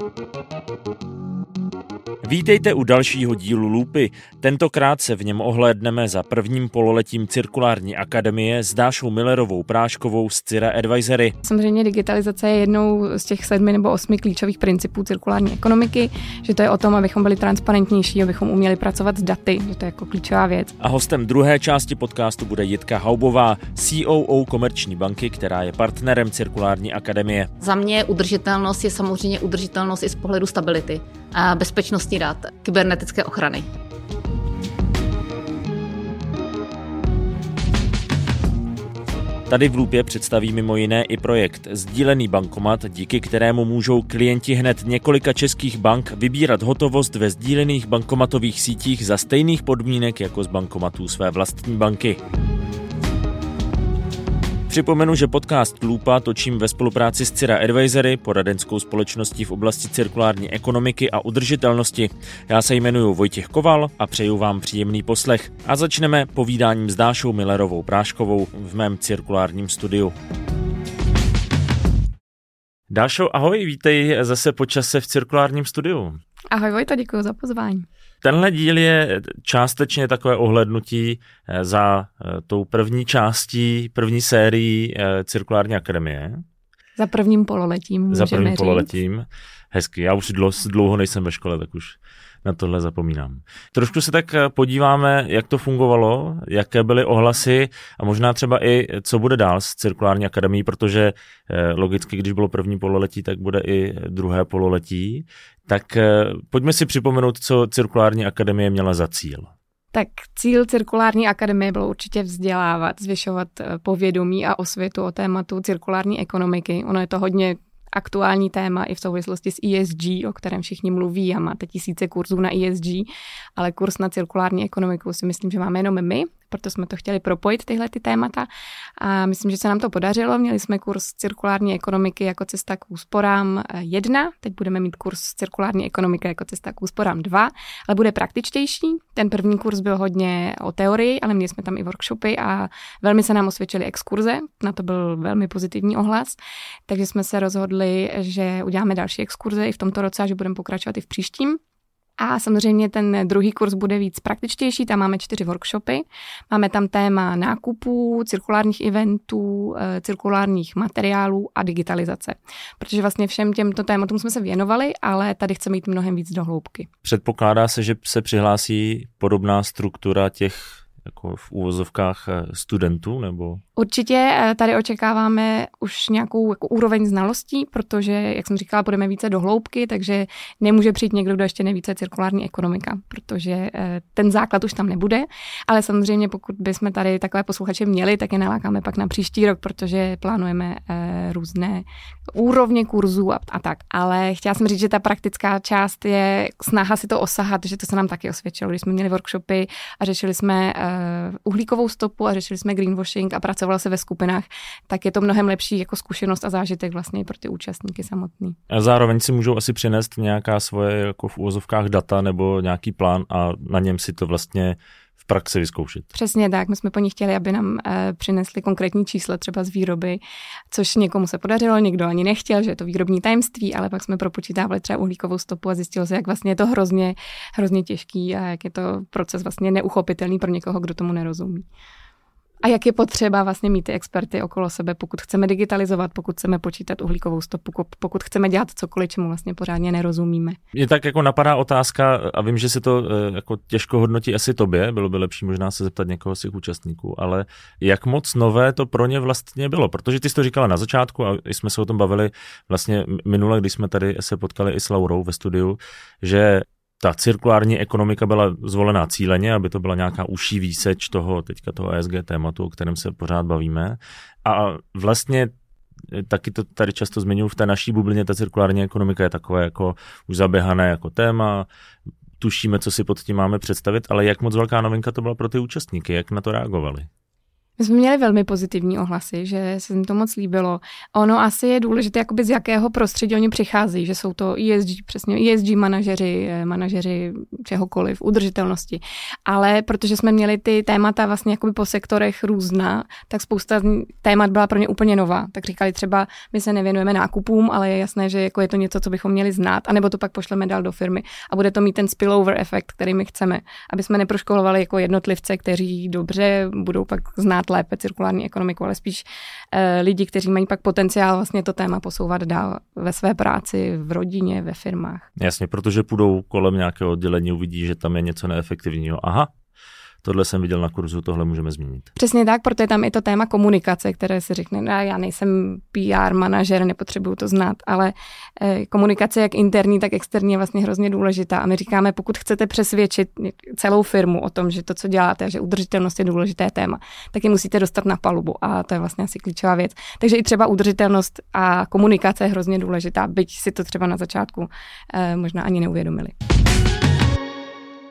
Música Vítejte u dalšího dílu Lupy. Tentokrát se v něm ohlédneme za prvním pololetím Cirkulární akademie s Dášou Millerovou Práškovou z Cira Advisory. Samozřejmě digitalizace je jednou z těch sedmi nebo osmi klíčových principů cirkulární ekonomiky, že to je o tom, abychom byli transparentnější, abychom uměli pracovat s daty, že to je jako klíčová věc. A hostem druhé části podcastu bude Jitka Haubová, COO Komerční banky, která je partnerem Cirkulární akademie. Za mě udržitelnost je samozřejmě udržitelnost i z pohledu stability a bezpečnosti dat, kybernetické ochrany. Tady v Lupě představí mimo jiné i projekt Sdílený bankomat, díky kterému můžou klienti hned několika českých bank vybírat hotovost ve sdílených bankomatových sítích za stejných podmínek jako z bankomatů své vlastní banky. Připomenu, že podcast Lupa točím ve spolupráci s Cira Advisory, poradenskou společností v oblasti cirkulární ekonomiky a udržitelnosti. Já se jmenuji Vojtěch Koval a přeju vám příjemný poslech. A začneme povídáním s Dášou Millerovou Práškovou v mém cirkulárním studiu. Dášo, ahoj, vítej zase po čase v cirkulárním studiu. Ahoj Vojta, děkuji za pozvání. Tenhle díl je částečně takové ohlednutí eh, za eh, tou první částí, první sérií eh, Cirkulární akademie. Za prvním pololetím. Za prvním říct. pololetím. Hezky. Já už dlouho nejsem ve škole, tak už na tohle zapomínám. Trošku se tak podíváme, jak to fungovalo, jaké byly ohlasy a možná třeba i, co bude dál s cirkulární akademií, protože logicky, když bylo první pololetí, tak bude i druhé pololetí. Tak pojďme si připomenout, co cirkulární akademie měla za cíl. Tak cíl cirkulární akademie bylo určitě vzdělávat, zvyšovat povědomí a osvětu o tématu cirkulární ekonomiky. Ono je to hodně aktuální téma i v souvislosti s ESG, o kterém všichni mluví a máte tisíce kurzů na ESG, ale kurz na cirkulární ekonomiku si myslím, že máme jenom my, proto jsme to chtěli propojit tyhle ty témata a myslím, že se nám to podařilo. Měli jsme kurz cirkulární ekonomiky jako cesta k úsporám 1, teď budeme mít kurz cirkulární ekonomiky jako cesta k úsporám 2, ale bude praktičtější. Ten první kurz byl hodně o teorii, ale měli jsme tam i workshopy a velmi se nám osvědčily exkurze, na to byl velmi pozitivní ohlas, takže jsme se rozhodli, že uděláme další exkurze i v tomto roce a že budeme pokračovat i v příštím. A samozřejmě ten druhý kurz bude víc praktičtější, tam máme čtyři workshopy. Máme tam téma nákupů, cirkulárních eventů, eh, cirkulárních materiálů a digitalizace. Protože vlastně všem těmto tématům jsme se věnovali, ale tady chceme jít mnohem víc do hloubky. Předpokládá se, že se přihlásí podobná struktura těch jako v úvozovkách eh, studentů nebo? Určitě eh, tady očekáváme už nějakou jako úroveň znalostí, protože, jak jsem říkala, budeme více do hloubky, takže nemůže přijít někdo, kdo ještě nevíce cirkulární ekonomika, protože eh, ten základ už tam nebude, ale samozřejmě pokud bychom tady takové posluchače měli, tak je nalákáme pak na příští rok, protože plánujeme různé úrovně kurzů a, a tak. Ale chtěla jsem říct, že ta praktická část je snaha si to osahat, že to se nám taky osvědčilo, když jsme měli workshopy a řešili jsme uh, uhlíkovou stopu a řešili jsme greenwashing a pracovalo se ve skupinách, tak je to mnohem lepší jako zkušenost a zážitek vlastně pro ty účastníky samotný. A zároveň si můžou asi přinést nějaká svoje jako v úvozovkách data nebo nějaký plán a na něm si to vlastně v praxi vyzkoušet. Přesně tak. My jsme po nich chtěli, aby nám e, přinesli konkrétní čísla třeba z výroby, což někomu se podařilo, někdo ani nechtěl, že je to výrobní tajemství, ale pak jsme propočítávali třeba uhlíkovou stopu a zjistilo se, jak vlastně je to hrozně, hrozně těžký a jak je to proces vlastně neuchopitelný pro někoho, kdo tomu nerozumí. A jak je potřeba vlastně mít ty experty okolo sebe, pokud chceme digitalizovat, pokud chceme počítat uhlíkovou stopu, pokud chceme dělat cokoliv, čemu vlastně pořádně nerozumíme. Mě tak jako napadá otázka, a vím, že se to eh, jako těžko hodnotí asi tobě, bylo by lepší možná se zeptat někoho z těch účastníků, ale jak moc nové to pro ně vlastně bylo, protože ty jsi to říkala na začátku a jsme se o tom bavili vlastně minule, když jsme tady se potkali i s Laurou ve studiu, že ta cirkulární ekonomika byla zvolená cíleně, aby to byla nějaká užší výseč toho teďka toho ESG tématu, o kterém se pořád bavíme. A vlastně eh, taky to tady často zmiňuji v té naší bublině, ta cirkulární ekonomika je takové jako už zaběhané jako téma, tušíme, co si pod tím máme představit, ale jak moc velká novinka to byla pro ty účastníky, jak na to reagovali? My jsme měli velmi pozitivní ohlasy, že se jim to moc líbilo. Ono asi je důležité, jakoby z jakého prostředí oni přichází, že jsou to ESG, přesně ESG manažeři, eh, manažeři čehokoliv, udržitelnosti. Ale protože jsme měli ty témata vlastně jakoby po sektorech různá, tak spousta témat byla pro ně úplně nová. Tak říkali třeba, my se nevěnujeme nákupům, ale je jasné, že jako je to něco, co bychom měli znát, anebo to pak pošleme dál do firmy a bude to mít ten spillover efekt, který my chceme, aby jsme neproškolovali jako jednotlivce, kteří dobře budou pak znát lépe cirkulární ekonomiku, ale spíš uh, lidi, kteří mají pak potenciál vlastně to téma posouvat dál ve své práci, v rodině, ve firmách. Jasně, protože půjdou kolem nějakého oddělení, uvidí, že tam je něco neefektivního. Aha, tohle jsem viděl na kurzu, tohle můžeme změnit. Přesně tak, protože tam je to téma komunikace, které si řekne, no, já nejsem PR manažer, nepotřebuju to znát, ale eh, komunikace jak interní, tak externí je vlastně hrozně důležitá. A my říkáme, pokud chcete přesvědčit celou firmu o tom, že to, co děláte, že udržitelnost je důležité téma, tak je musíte dostat na palubu a to je vlastně asi klíčová věc. Takže i třeba udržitelnost a komunikace je hrozně důležitá, byť si to třeba na začátku eh, možná ani neuvědomili.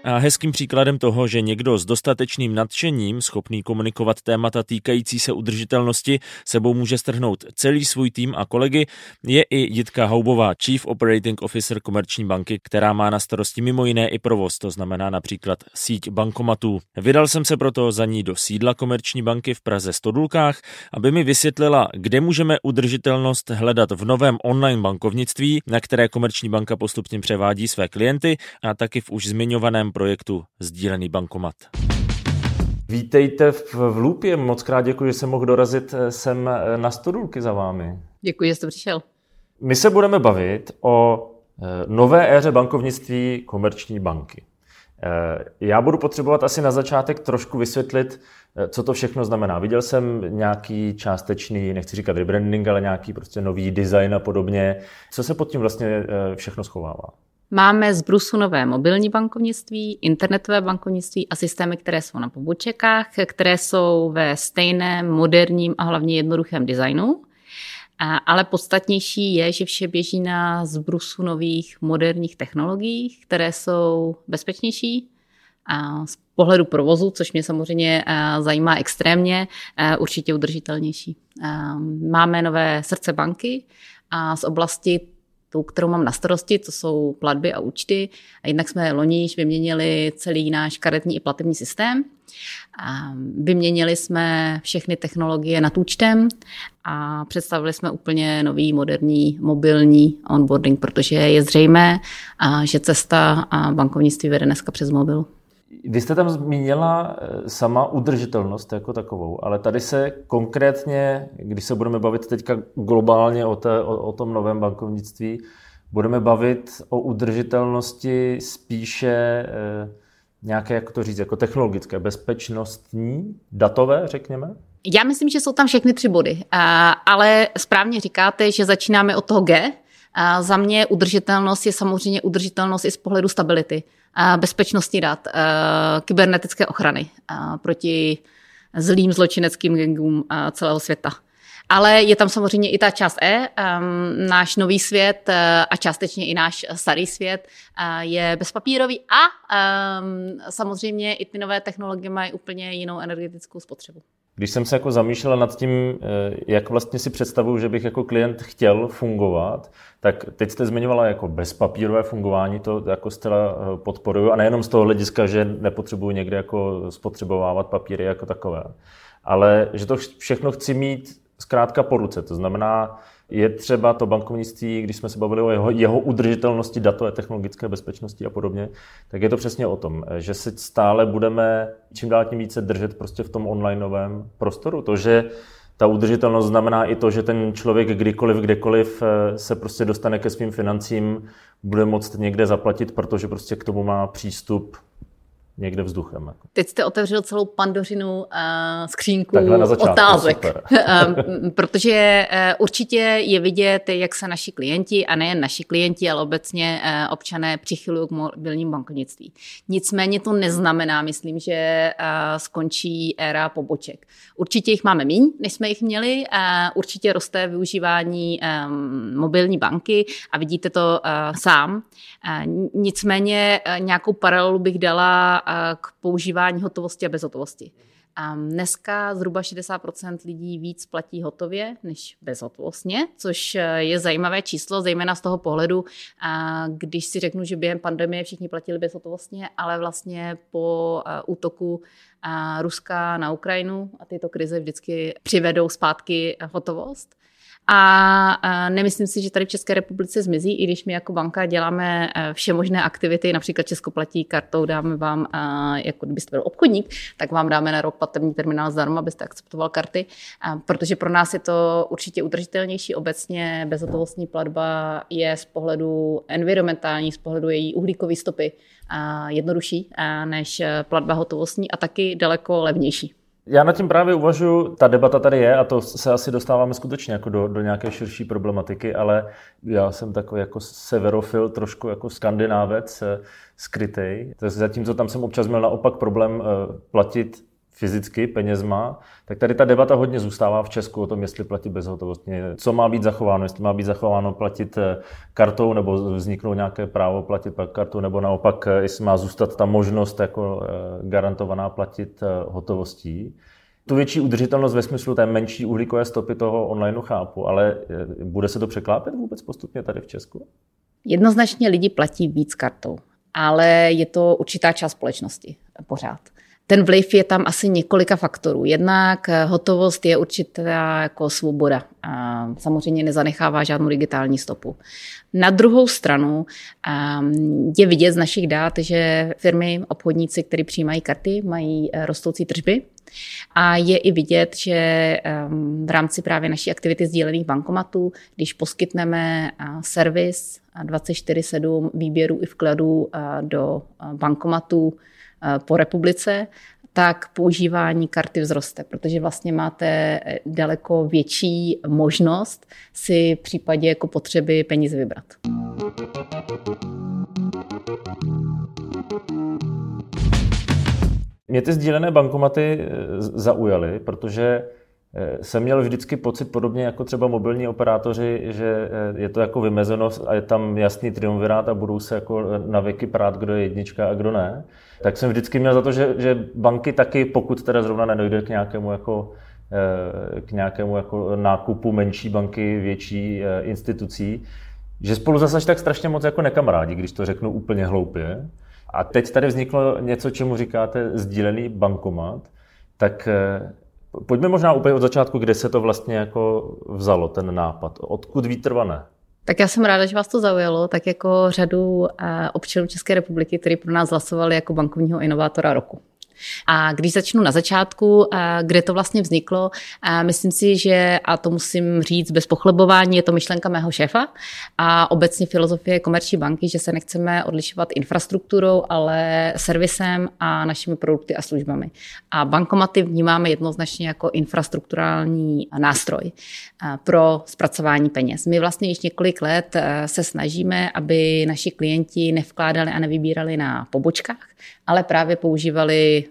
A hezkým příkladem toho, že někdo s dostatečným nadšením, schopný komunikovat témata týkající se udržitelnosti, sebou může strhnout celý svůj tým a kolegy, je i Jitka Houbová, Chief Operating Officer Komerční banky, která má na starosti mimo jiné i provoz, to znamená například síť bankomatů. Vydal jsem se proto za ní do sídla Komerční banky v Praze Stodulkách, aby mi vysvětlila, kde můžeme udržitelnost hledat v novém online bankovnictví, na které Komerční banka postupně převádí své klienty a taky v už zmiňovaném projektu Sdílený bankomat. Vítejte v, v Lupě, moc krát děkuji, že jsem mohl dorazit eh, sem eh, na Stodulky za vámi. Děkuji, že jste přišel. My se budeme bavit o eh, nové éře bankovnictví komerční banky. Já budu potřebovat asi na začátek trošku vysvětlit, co to všechno znamená. Viděl jsem nějaký částečný, nechci říkat rebranding, ale nějaký prostě nový design a podobně. Co se pod tím vlastně všechno schovává? Máme z Brusu nové mobilní bankovnictví, internetové bankovnictví a systémy, které jsou na pobočekách, které jsou ve stejném, moderním a hlavně jednoduchém designu. Ale podstatnější je, že vše běží na zbrusu nových moderních technologií, které jsou bezpečnější, z pohledu provozu, což mě samozřejmě zajímá extrémně, určitě udržitelnější. Máme nové srdce banky a z oblasti tou, kterou mám na starosti, to jsou platby a účty. A jednak jsme loni již vyměnili celý náš karetní i platební systém. A vyměnili jsme všechny technologie nad účtem a představili jsme úplně nový moderní mobilní onboarding, protože je zřejmé, že cesta a bankovnictví vede dneska přes mobil. Vy jste tam zmínila eh, sama udržitelnost jako takovou, ale tady se konkrétně, když se budeme bavit teďka globálně o, té, o, o tom novém bankovnictví, budeme bavit o udržitelnosti spíše eh, nějaké, jak to říct, jako technologické, bezpečnostní, datové, řekněme? Já myslím, že jsou tam všechny tři body, ale správně říkáte, že začínáme od toho G. Za mě udržitelnost je samozřejmě udržitelnost i z pohledu stability bezpečnosti dat, kybernetické ochrany proti zlým zločineckým gangům celého světa. Ale je tam samozřejmě i ta část E, náš nový svět a částečně i náš starý svět je bezpapírový a samozřejmě i ty nové technologie mají úplně jinou energetickou spotřebu. Když jsem se jako zamýšlel nad tím, eh, jak vlastně si představuju, že bych jako klient chtěl fungovat, tak teď jste zmiňovala jako bezpapírové fungování, to jako zcela eh, podporuju. A nejenom z toho hlediska, že nepotřebuji někde jako spotřebovávat papíry jako takové, ale že to všechno chci mít zkrátka po ruce, to znamená, je třeba to bankovnictví, když jsme se bavili o jeho, jeho udržitelnosti, datové, technologické bezpečnosti a podobně, tak je to přesně o tom, že se stále budeme čím dál tím více držet prostě v tom onlineovém prostoru. To, že ta udržitelnost znamená i to, že ten člověk kdykoliv, kdekoliv eh, se prostě dostane ke svým financím, bude moct někde zaplatit, protože prostě k tomu má přístup někde vzduchem. Jako. Teď jste otevřel celou pandořinu uh, skřínku na začátku, otázek, um, protože uh, určitě je vidět, jak se naši klienti, a nejen naši klienti, ale obecně uh, občané přichylují k mobilním bankovnictví. Nicméně to neznamená, myslím, že uh, skončí éra poboček. Určitě jich máme míň, než jsme jich měli, uh, určitě roste využívání um, mobilní banky a vidíte to uh, sám. Uh, nicméně uh, nějakou paralelu bych dala k používání hotovosti a bezhotovosti. A dneska zhruba 60% lidí víc platí hotově než bezhotovostně, což je zajímavé číslo, zejména z toho pohledu, když si řeknu, že během pandemie všichni platili bezhotovostně, ale vlastně po útoku Ruska na Ukrajinu a tyto krize vždycky přivedou zpátky hotovost. A nemyslím si, že tady v České republice zmizí, i když my jako banka děláme e, vše možné aktivity, například Česko platí kartou, dáme vám, jako kdybyste byl obchodník, tak vám dáme na rok platební terminál zdarma, abyste akceptoval karty, protože pro nás je to určitě udržitelnější. Obecně bezhotovostní platba je z pohledu environmentální, z pohledu její uhlíkové stopy jednodušší než platba hotovostní a taky daleko levnější. Já nad tím právě uvažuji, ta debata tady je a to se asi dostáváme skutečně jako do, do nějaké širší problematiky, ale já jsem takový jako severofil, trošku jako skandinávec eh, skrytej. Zatímco tam jsem občas měl naopak problém eh, platit fyzicky penězma, tak tady ta debata hodně zůstává v Česku o tom, jestli platit bezhotovostně. Co má být zachováno, jestli má být zachováno platit eh, kartou, nebo vzniknou nějaké právo platit kartou, nebo naopak, eh, jestli má zůstat ta možnost jako eh, garantovaná platit hotovostí. Tu větší udržitelnost ve smyslu té menší uhlíkové stopy toho online chápu, ale bude se to překlápět vůbec postupně tady v Česku? Jednoznačně lidi platí víc kartou, ale je to určitá část společnosti pořád. Ten vliv je tam asi několika faktorů. Jednak eh, hotovost je určitá jako svoboda. A samozřejmě nezanechává žádnou digitální stopu. Na druhou stranu ehm, je vidět z našich dát, že firmy, obchodníci, kteří přijímají karty, mají eh, rostoucí tržby. A je i vidět, že ehm, v rámci právě naší aktivity sdílených bankomatů, když poskytneme eh, servis 24-7 výběru i vkladů do bankomatů, po republice, tak používání karty vzroste, protože vlastně máte eh, daleko větší možnost si v případě jako potřeby peníze vybrat. Mě ty sdílené bankomaty eh, zaujaly, protože jsem měl vždycky pocit, podobně jako třeba mobilní operátoři, že je to jako vymezeno a je tam jasný triumvirát a budou se jako na věky prát, kdo je jednička a kdo ne tak jsem vždycky měl za to, že, že banky taky, pokud teda zrovna nedojde k nějakému jako eh, k nějakému jako nákupu menší banky, větší eh, institucí, že spolu zase tak strašně moc jako nekamarádí, když to řeknu úplně hloupě. A teď tady vzniklo něco, čemu říkáte sdílený bankomat, tak eh, pojďme možná úplně od začátku, kde se to vlastně jako vzalo, ten nápad. Odkud výtrvané? Tak já jsem ráda, že vás to zaujalo, tak jako řadu eh, občanů České republiky, kteří pro nás hlasovali jako bankovního inovátora roku. A když začnu na začátku, kde to vlastně vzniklo, myslím si, že, a to musím říct bez pochlebování, je to myšlenka mého šéfa a obecně filozofie komerční banky, že se nechceme odlišovat infrastrukturou, ale servisem a našimi produkty a službami. A bankomaty vnímáme jednoznačně jako infrastrukturální nástroj pro zpracování peněz. My vlastně již několik let se snažíme, aby naši klienti nevkládali a nevybírali na pobočkách, ale právě používali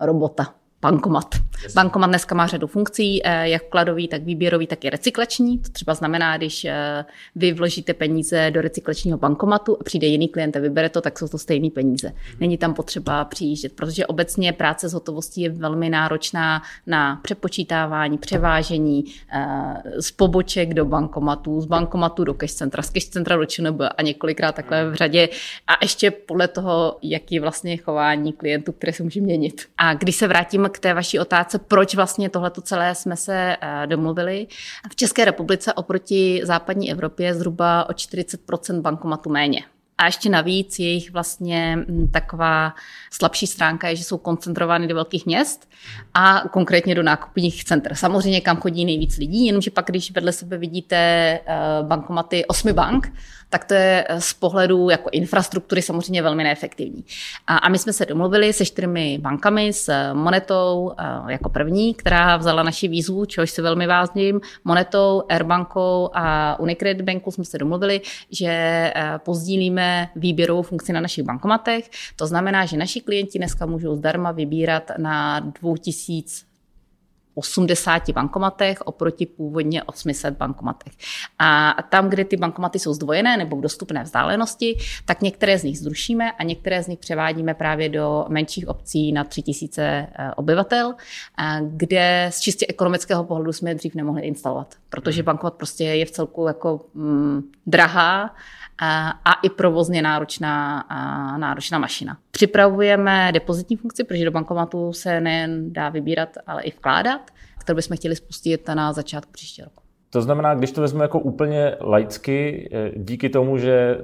robota bankomat. Bankomat dneska má řadu funkcí, eh, jak vkladový, tak výběrový, tak i recyklační. To třeba znamená, když eh, vy vložíte peníze do recyklačního bankomatu a přijde jiný klient a vybere to, tak jsou to stejné peníze. Mhm. Není tam potřeba přijíždět, protože obecně práce s hotovostí je velmi náročná na přepočítávání, převážení eh, z poboček do bankomatu, z bankomatu do cash centra, z cash centra do ČNB a několikrát takhle v řadě. A ještě podle toho, jaký je vlastně chování klientů, které se může měnit. A když se vrátím k té vaší otázce, proč vlastně tohleto celé jsme se eh, domluvili. V České republice oproti západní Evropě zhruba o 40% bankomatu méně. A ještě navíc jejich vlastně mm, taková slabší stránka je, že jsou koncentrovány do velkých měst a konkrétně do nákupních center. Samozřejmě, kam chodí nejvíc lidí, jenomže pak, když vedle sebe vidíte eh, bankomaty osmi bank, tak to je eh, z pohledu jako infrastruktury samozřejmě velmi neefektivní. A, my jsme se domluvili se čtyřmi bankami, s Monetou eh, jako první, která vzala naši výzvu, čehož se velmi vážním, Monetou, Airbankou a Unicredit Banku jsme se domluvili, že eh, výběrovou funkci na našich bankomatech. To znamená, že naši klienti dneska můžou zdarma vybírat na 2000 80 bankomatech oproti původně 800 bankomatech. A tam, kde ty bankomaty jsou zdvojené nebo v dostupné vzdálenosti, tak některé z nich zrušíme a některé z nich převádíme právě do menších obcí na 3000 eh, obyvatel, kde z čistě ekonomického pohledu jsme je dřív nemohli instalovat, protože bankomat prostě je v celku jako mm, drahá a, a i provozně náročná, a náročná mašina. Připravujeme depozitní funkci, protože do bankomatu se nejen dá vybírat, ale i vkládat, kterou bychom chtěli spustit na začátku příštího roku. To znamená, když to vezmu jako úplně laicky, eh, díky tomu, že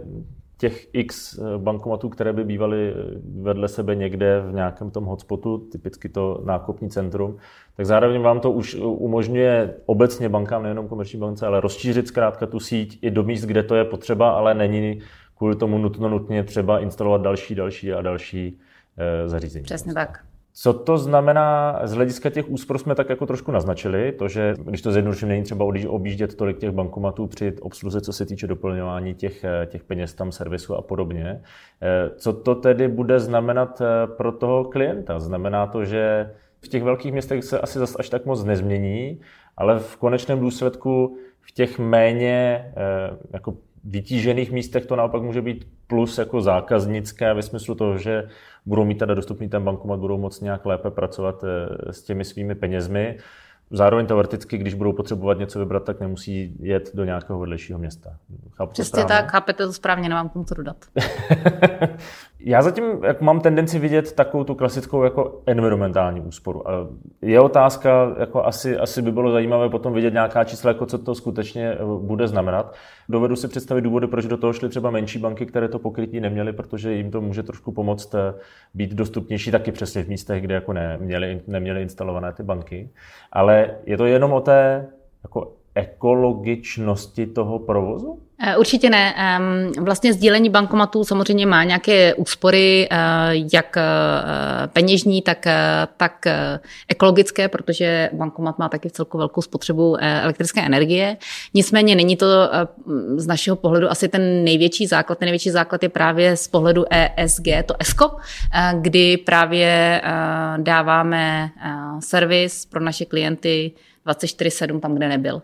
těch x eh, bankomatů, které by bývaly eh, vedle sebe někde v nějakém tom hotspotu, typicky to nákupní centrum, tak zároveň vám to už umožňuje obecně bankám, nejenom komerční bance, ale rozšířit zkrátka tu síť i do míst, kde to je potřeba, ale není kvůli tomu nutno nutně třeba instalovat další, další a další eh, zařízení. Přesně tak. Co to znamená z hlediska těch úspor jsme tak jako trošku naznačili, to, že když to zjednoduším, není třeba objíždět tolik těch bankomatů při obsluze, co se týče doplňování těch, eh, těch peněz tam, servisu a podobně. Eh, co to tedy bude znamenat eh, pro toho klienta? Znamená to, že v těch velkých městech se asi zase až tak moc nezmění, ale v konečném důsledku v těch méně jako vytížených místech to naopak může být plus jako zákaznické ve smyslu toho, že budou mít teda dostupný ten bankomat, budou moct nějak lépe pracovat eh, s těmi svými penězmi. Zároveň teoreticky, když budou potřebovat něco vybrat, tak nemusí jet do nějakého vedlejšího města. Chápu Přesně tak, chápete to správně, nemám k tomu co dodat. Já zatím jak mám tendenci vidět takovou tu klasickou jako environmentální úsporu. Je otázka, jako asi, asi by bylo zajímavé potom vidět nějaká čísla, jako co to skutečně eh, bude znamenat. Dovedu si představit důvody, proč do toho šly třeba menší banky, které to pokrytí neměly, protože jim to může trošku pomoct eh, být dostupnější taky přesně v místech, kde jako neměly, neměly instalované ty banky. Ale je to jenom o té jako ekologičnosti toho provozu? Eh, určitě ne. Vlastně sdílení bankomatů samozřejmě má nějaké úspory, eh, jak eh, peněžní, tak, tak ekologické, protože bankomat má taky v celku velkou spotřebu elektrické energie. Nicméně není to z našeho pohledu asi ten největší základ. Ten největší základ je právě z pohledu ESG, to ESCO, kdy právě dáváme servis pro naše klienty 24-7 tam, kde nebyl.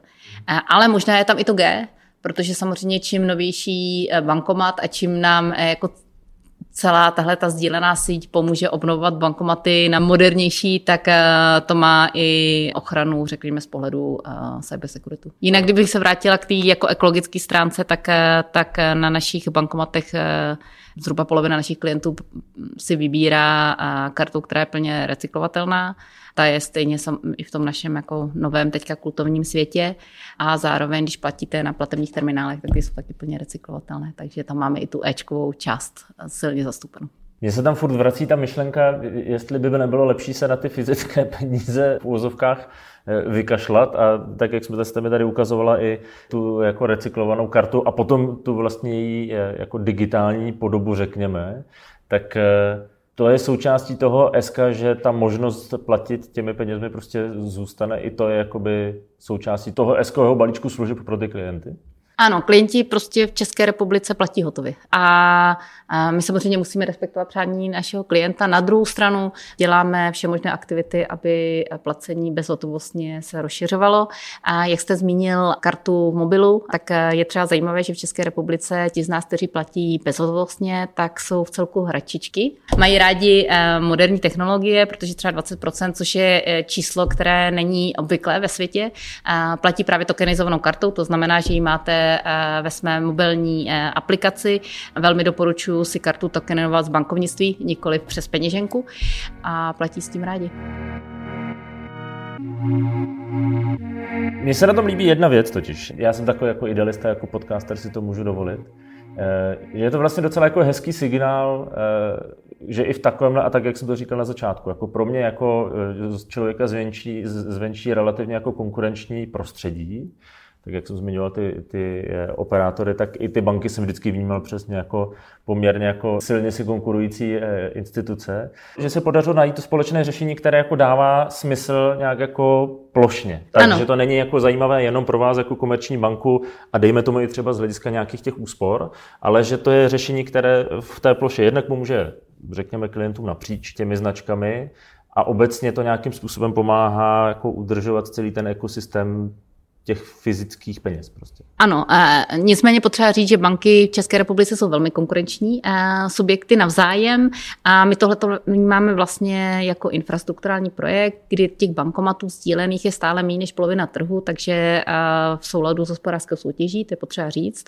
Ale možná je tam i to G, protože samozřejmě čím novější eh, bankomat a čím nám eh, jako celá tahle ta sdílená síť pomůže obnovovat bankomaty na modernější, tak eh, to má i ochranu, řekněme, z pohledu cybersecurity. Jinak, kdybych se vrátila k té jako ekologické stránce, tak, tak na našich bankomatech zhruba polovina našich klientů si vybírá kartu, která je plně recyklovatelná ta je stejně i v tom našem jako novém teďka kultovním světě. A zároveň, když platíte na platebních terminálech, tak ty jsou taky plně recyklovatelné, takže tam máme i tu Ečkovou část silně zastoupenou. Mně se tam furt vrací ta myšlenka, jestli by nebylo lepší se na ty fyzické peníze v úvozovkách eh, vykašlat. A tak, jak jsme jste mi tady ukazovala i tu jako recyklovanou kartu a potom tu vlastně její eh, jako digitální podobu, řekněme, tak eh, to je součástí toho SK, že ta možnost platit těmi penězmi prostě zůstane. I to je jakoby součástí toho SK balíčku služeb pro ty klienty? Ano, klienti prostě v České republice platí hotově. A, a my samozřejmě musíme respektovat přání našeho klienta. Na druhou stranu děláme vše možné aktivity, aby placení bezhotovostně se rozšiřovalo. A jak jste zmínil kartu v mobilu, tak je třeba zajímavé, že v České republice ti z nás, kteří platí bezhotovostně, tak jsou v celku hračičky. Mají rádi eh, moderní technologie, protože třeba 20%, což je eh, číslo, které není obvyklé ve světě, platí právě tokenizovanou kartou, to znamená, že ji máte Eh, ve své mobilní eh, aplikaci. Velmi doporučuji si kartu tokenovat z bankovnictví, nikoli přes peněženku a platí s tím rádi. Mně se na tom líbí jedna věc totiž. Já jsem takový jako idealista, jako podcaster si to můžu dovolit. Eh, je to vlastně docela jako hezký signál, že i v takovém, a tak jak jsem to říkal na začátku, jako pro mě jako člověka zvenčí, zvenčí relativně jako konkurenční prostředí, tak jak jsem zmiňoval ty, ty eh, operátory, tak i ty banky jsem vždycky vnímal přesně jako poměrně jako silně si konkurující eh, instituce. Že se podařilo najít to společné řešení, které jako dává smysl nějak jako plošně. Takže to není jako zajímavé jenom pro vás jako komerční banku a dejme tomu i třeba z hlediska nějakých těch úspor, ale že to je řešení, které v té ploše jednak pomůže, řekněme, klientům napříč těmi značkami, a obecně to nějakým způsobem pomáhá jako udržovat celý ten ekosystém těch fyzických peněz prostě. Ano, nicméně potřeba říct, že banky v České republice jsou velmi konkurenční subjekty navzájem a my tohle vnímáme vlastně jako infrastrukturální projekt, kdy těch bankomatů sdílených je stále méně než polovina trhu, takže v souladu s hospodářskou soutěží, to je potřeba říct.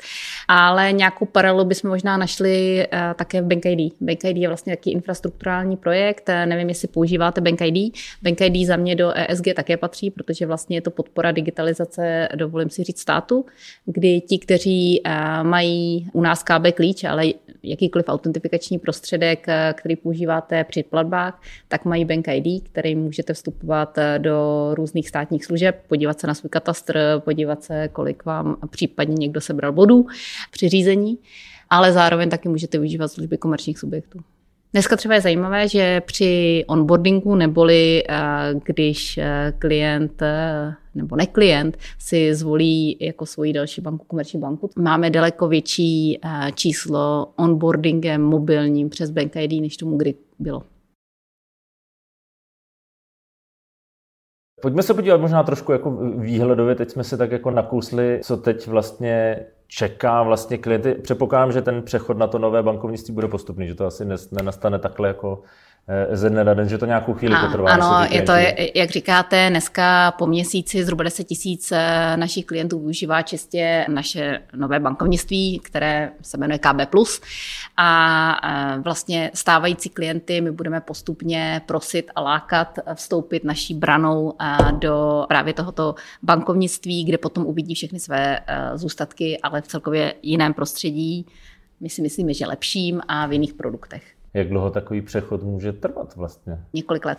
Ale nějakou paralelu bychom možná našli také v Bank ID. Bank ID je vlastně taky infrastrukturální projekt, nevím, jestli používáte Bank ID. Bank ID za mě do ESG také patří, protože vlastně je to podpora digitalizace dovolím si říct, státu, kdy ti, kteří eh, mají u nás KB klíč, ale jakýkoliv autentifikační prostředek, eh, který používáte při platbách, tak mají Bank ID, který můžete vstupovat eh, do různých státních služeb, podívat se na svůj katastr, podívat se, kolik vám případně někdo sebral bodů při řízení, ale zároveň taky můžete využívat služby komerčních subjektů. Dneska třeba je zajímavé, že při onboardingu neboli eh, když eh, klient eh, nebo neklient si zvolí jako svoji další banku, komerční banku, máme daleko větší číslo onboardingem mobilním přes Bank ID, než tomu kdy bylo. Pojďme se podívat možná trošku jako výhledově, teď jsme se tak jako nakousli, co teď vlastně čeká vlastně klienty. Předpokládám, že ten přechod na to nové bankovnictví bude postupný, že to asi nenastane takhle jako ze dne na den, že to nějakou chvíli a, potrvá. Ano, je to, jak říkáte, dneska po měsíci zhruba 10 tisíc eh, našich klientů využívá čistě naše nové bankovnictví, které se jmenuje KB+. A eh, vlastně stávající klienty my budeme postupně prosit a lákat vstoupit naší branou do právě tohoto bankovnictví, kde potom uvidí všechny své zůstatky, ale v celkově jiném prostředí. My si myslíme, že lepším a v jiných produktech. Jak dlouho takový přechod může trvat vlastně? Několik let.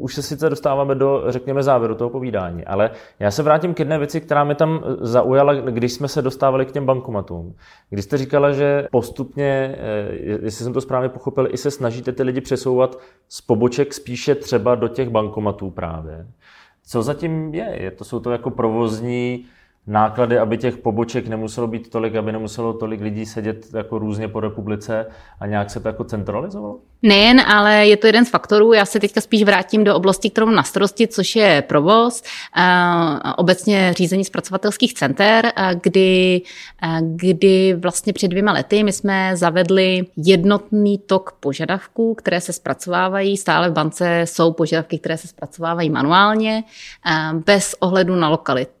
Už se sice dostáváme do, řekněme, závěru toho povídání, ale já se vrátím k jedné věci, která mi tam zaujala, když jsme se dostávali k těm bankomatům. Když jste říkala, že postupně, eh, jestli jsem to správně pochopil, i se snažíte ty lidi přesouvat z poboček spíše třeba do těch bankomatů právě. Co zatím je? je to jsou to jako provozní náklady, aby těch poboček nemuselo být tolik, aby nemuselo tolik lidí sedět jako různě po republice a nějak se to jako centralizovalo? Nejen, ale je to jeden z faktorů. Já se teďka spíš vrátím do oblasti, kterou na starosti, což je provoz, obecně řízení zpracovatelských center, kdy, kdy vlastně před dvěma lety my jsme zavedli jednotný tok požadavků, které se zpracovávají. Stále v bance jsou požadavky, které se zpracovávají manuálně, bez ohledu na lokality.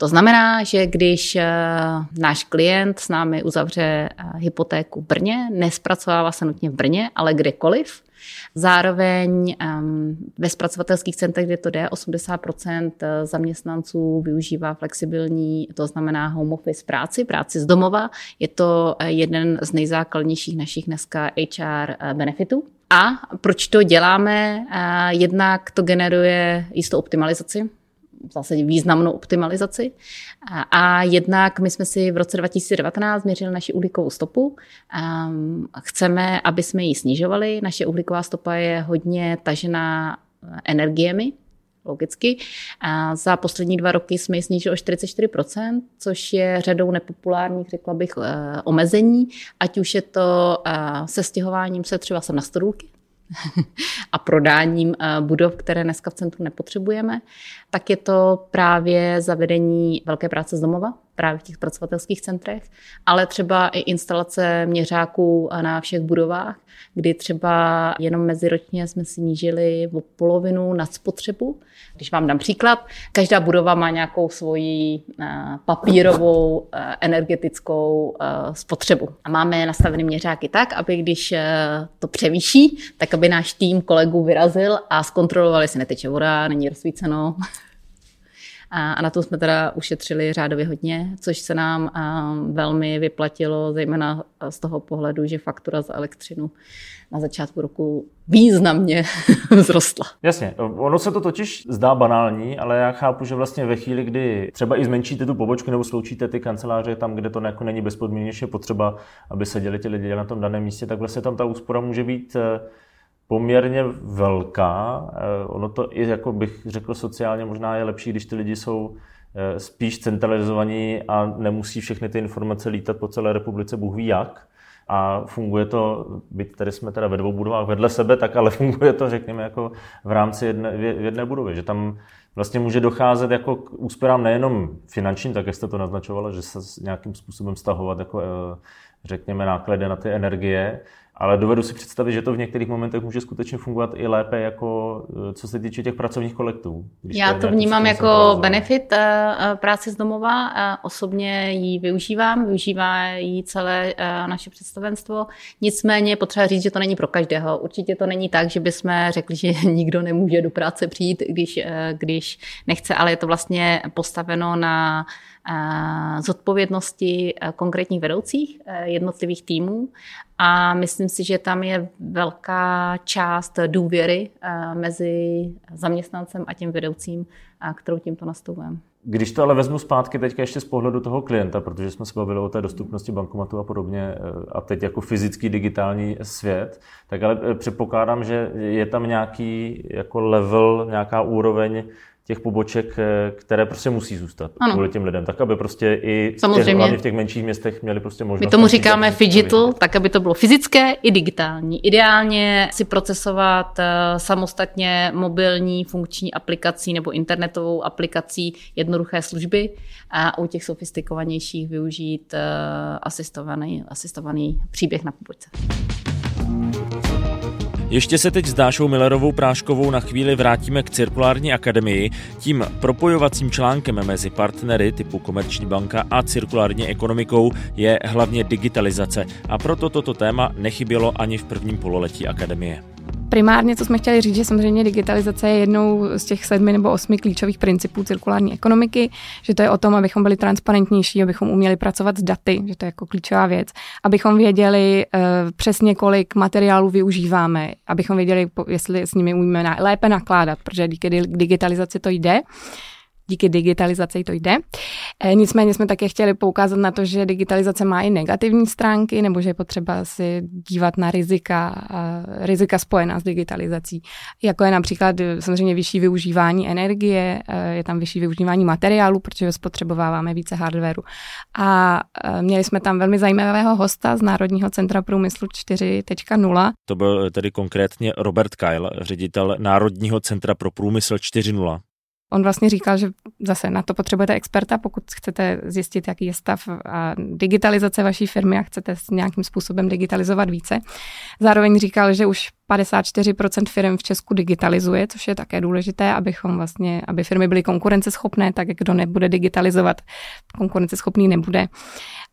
To znamená, že když eh, náš klient s námi uzavře eh, hypotéku v Brně, nespracovává se nutně v Brně, ale kdekoliv, Zároveň um, ve zpracovatelských centrech, kde to jde, 80% eh, zaměstnanců využívá flexibilní, to znamená home office práci, práci z domova. Je to jeden z nejzákladnějších našich dneska HR benefitů. A proč to děláme? Jednak to generuje jistou optimalizaci v zásadě významnou optimalizaci. A jednak my jsme si v roce 2019 měřili naši uhlíkovou stopu. Chceme, aby jsme ji snižovali. Naše uhlíková stopa je hodně tažená energiemi, logicky. A za poslední dva roky jsme ji snížili o 44%, což je řadou nepopulárních, řekla bych, eh, omezení, ať už je to eh, se stěhováním se třeba sem na stodůlky, a prodáním eh, budov, které dneska v centru nepotřebujeme, tak je to právě zavedení velké práce z domova, právě v těch pracovatelských centrech, ale třeba i instalace měřáků na všech budovách, kdy třeba jenom meziročně jsme snížili o polovinu nad spotřebu. Když vám dám příklad, každá budova má nějakou svoji eh, papírovou eh, energetickou eh, spotřebu. A máme nastavené měřáky tak, aby když to převýší, tak aby náš tým kolegů vyrazil a zkontroloval, jestli neteče voda, není rozsvíceno, a na to jsme teda ušetřili řádově hodně, což se nám velmi vyplatilo, zejména z toho pohledu, že faktura za elektřinu na začátku roku významně vzrostla. Jasně, ono se to totiž zdá banální, ale já chápu, že vlastně ve chvíli, kdy třeba i zmenšíte tu pobočku nebo sloučíte ty kanceláře tam, kde to jako není bezpodmínečně potřeba, aby seděli ti lidi na tom daném místě, tak vlastně tam ta úspora může být eh, poměrně velká. Eh, ono to i, jako bych řekl, sociálně možná je lepší, když ty lidi jsou eh, spíš centralizovaní a nemusí všechny ty informace lítat po celé republice, Bůh ví jak. a funguje to, byť tady jsme teda ve dvou budovách vedle sebe, tak ale funguje to, řekněme, jako v rámci jedné, v jedné budovy, že tam vlastně může docházet jako k úsporám nejenom finančním, tak jak jste to naznačovala, že se nějakým způsobem stahovat jako, eh, řekněme, náklady na ty energie, ale dovedu si představit, že to v některých momentech může skutečně fungovat i lépe, jako eh, co se týče těch pracovních kolektů. Já to vnímám jako benefit eh, práce z domova. Osobně ji využívám, využívá ji celé naše představenstvo. Nicméně potřeba říct, že to není pro každého. Určitě to není tak, že bychom řekli, že nikdo nemůže do práce přijít, když, když nechce, ale je to vlastně postaveno na zodpovědnosti konkrétních vedoucích jednotlivých týmů a myslím si, že tam je velká část důvěry mezi zaměstnancem a tím vedoucím, kterou tímto nastavujeme. Když to ale vezmu zpátky teďka ještě z pohledu toho klienta, protože jsme se bavili o té dostupnosti bankomatu a podobně, e, a teď jako fyzický digitální svět, tak ale e, předpokládám, že je tam nějaký jako level, nějaká úroveň těch poboček, eh, které prostě musí zůstat ano. kvůli těm lidem, tak aby prostě i v těch, hlavně v těch menších městech měli prostě možnost. My tomu říkáme digital, tak aby to bylo fyzické i digitální. Ideálně si procesovat uh, samostatně mobilní funkční aplikací nebo internetovou aplikací jednoduché služby a u těch sofistikovanějších využít uh, asistovaný, asistovaný příběh na pobočce. Ještě se teď s Dášou Millerovou Práškovou na chvíli vrátíme k Cirkulární akademii. Tím propojovacím článkem mezi partnery typu Komerční banka a cirkulární ekonomikou je hlavně digitalizace a proto toto téma nechybělo ani v prvním pololetí akademie. Primárně, co jsme chtěli říct, že samozřejmě digitalizace je jednou z těch sedmi nebo osmi klíčových principů cirkulární ekonomiky, že to je o tom, abychom byli transparentnější, abychom uměli pracovat s daty, že to je jako klíčová věc, abychom věděli uh, přesně, kolik materiálů využíváme, abychom věděli, jestli s nimi umíme lépe nakládat, protože díky digitalizaci to jde díky digitalizaci to jde. E, nicméně jsme také chtěli poukázat na to, že digitalizace má i negativní stránky, nebo že je potřeba si dívat na rizika, rizika spojená s digitalizací, jako je například e, samozřejmě vyšší využívání energie, je tam vyšší využívání materiálu, protože spotřebováváme více hardwareu. A měli jsme tam velmi zajímavého hosta z Národního centra průmyslu 4.0. To byl tedy konkrétně Robert Kyle, ředitel Národního centra pro průmysl 4.0. On vlastně říkal, že zase na to potřebujete experta, pokud chcete zjistit, jaký je stav a digitalizace vaší firmy a chcete s nějakým způsobem digitalizovat více. Zároveň říkal, že už 54% firm v Česku digitalizuje, což je také důležité, abychom vlastně, aby firmy byly konkurenceschopné, tak kdo nebude digitalizovat, konkurenceschopný nebude.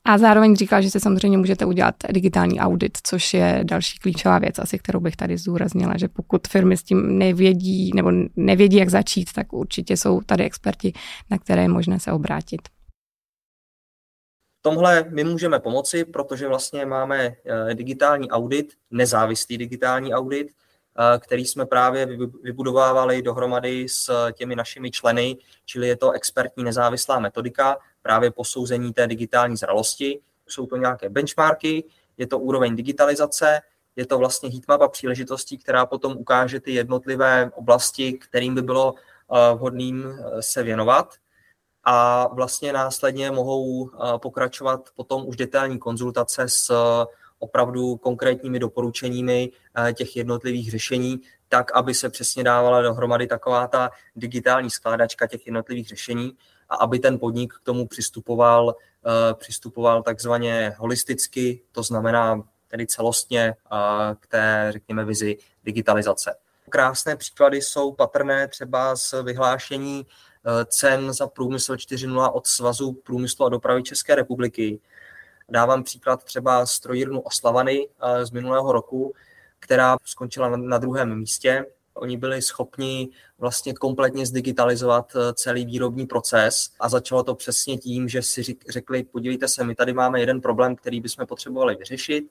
A zároveň říkal, že si samozřejmě můžete udělat digitální audit, což je další klíčová věc, asi kterou bych tady zdůraznila, že pokud firmy s tím nevědí nebo nevědí, jak začít, tak určitě jsou tady experti, na které je možné se obrátit. Tomhle my můžeme pomoci, protože vlastně máme eh, digitální audit, nezávislý digitální audit, eh, který jsme právě vybudovávali dohromady s těmi našimi členy, čili je to expertní nezávislá metodika, právě posouzení té digitální zralosti. Jsou to nějaké benchmarky, je to úroveň digitalizace, je to vlastně heatmapa příležitostí, která potom ukáže ty jednotlivé oblasti, kterým by bylo eh, vhodným se věnovat. A vlastně následně mohou eh, pokračovat potom už detailní konzultace s opravdu konkrétními doporučeními těch jednotlivých řešení, tak, aby se přesně dávala dohromady taková ta digitální skládačka těch jednotlivých řešení a aby ten podnik k tomu přistupoval, eh, přistupoval takzvaně holisticky, to znamená tedy celostně eh, k té, řekněme, vizi digitalizace. Krásné příklady jsou patrné třeba z vyhlášení eh, cen za průmysl 4.0 od Svazu průmyslu a dopravy České republiky. Dávám příklad třeba strojírnu Oslavany z minulého roku, která skončila na druhém místě Oni byli schopni vlastně kompletně zdigitalizovat eh, celý výrobní proces a začalo to přesně tím, že si řekli, podívejte se, my tady máme jeden problém, který bychom potřebovali vyřešit,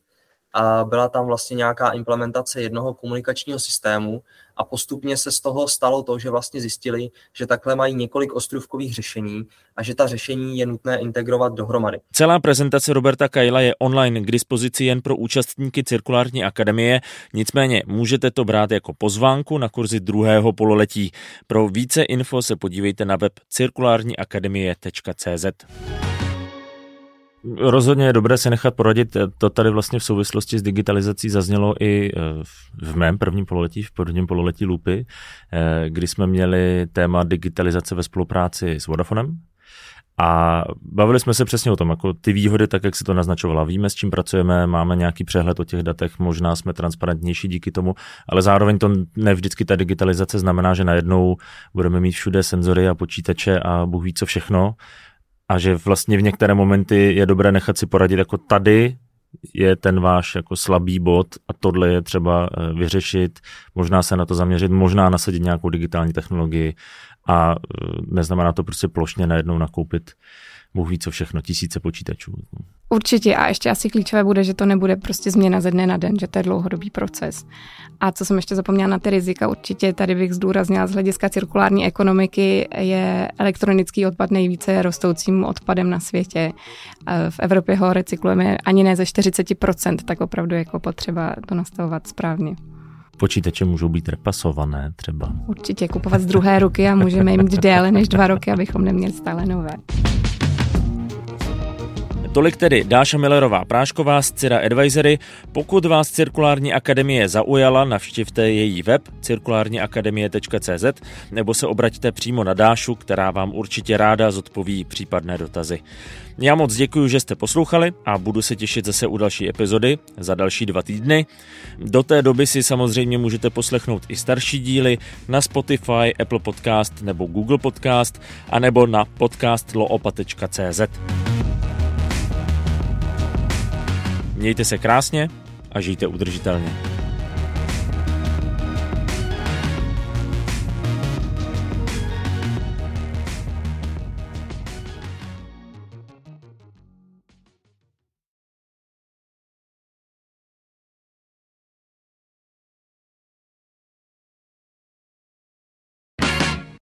a byla tam vlastně nějaká implementace jednoho komunikačního systému a postupně se z toho stalo to, že vlastně zjistili, že takhle mají několik ostrůvkových řešení a že ta řešení je nutné integrovat dohromady. Celá prezentace Roberta Kajla je online k dispozici jen pro účastníky Cirkulární akademie, nicméně můžete to brát jako pozvánku na kurzy druhého pololetí. Pro více info se podívejte na web cirkulárniakademie.cz. Rozhodně je dobré si nechat poradit. To tady vlastně v souvislosti s digitalizací zaznělo i eh, v mém prvním pololetí, v prvním pololetí Lupy, eh, kdy jsme měli téma digitalizace ve spolupráci s Vodafonem, a bavili jsme se přesně o tom, jako ty výhody, tak jak si to naznačovala. Víme, s čím pracujeme, máme nějaký přehled o těch datech, možná jsme transparentnější díky tomu, ale zároveň to ne vždycky ta digitalizace znamená, že najednou budeme mít všude senzory a počítače a Bůh ví co všechno. A že vlastně v některé momenty je dobré nechat si poradit, jako tady je ten váš jako slabý bod a tohle je třeba eh, vyřešit, možná se na to zaměřit, možná nasadit nějakou digitální technologii a e, neznamená to prostě plošně najednou nakoupit Bůh ví co všechno, tisíce počítačů. Určitě a ještě asi klíčové bude, že to nebude prostě změna ze dne na den, že to je dlouhodobý proces. A co jsem ještě zapomněla na ty rizika, určitě tady bych zdůraznila z hlediska cirkulární ekonomiky je elektronický odpad nejvíce rostoucím odpadem na světě. V Evropě ho recyklujeme ani ne ze 40%, tak opravdu jako potřeba to nastavovat správně. Počítače můžou být repasované třeba. Určitě kupovat z druhé ruky a můžeme jim mít déle než dva roky, abychom neměli stále nové. Tolik tedy Dáša Millerová Prášková z Cira Advisory. Pokud vás Cirkulární akademie zaujala, navštivte její web cirkulárniakademie.cz nebo se obraťte přímo na Dášu, která vám určitě ráda zodpoví případné dotazy. Já moc děkuji, že jste poslouchali a budu se těšit zase u další epizody za další dva týdny. Do té doby si samozřejmě můžete poslechnout i starší díly na Spotify, Apple Podcast nebo Google Podcast a nebo na podcastloopa.cz. Mějte se krásně a žijte udržitelně.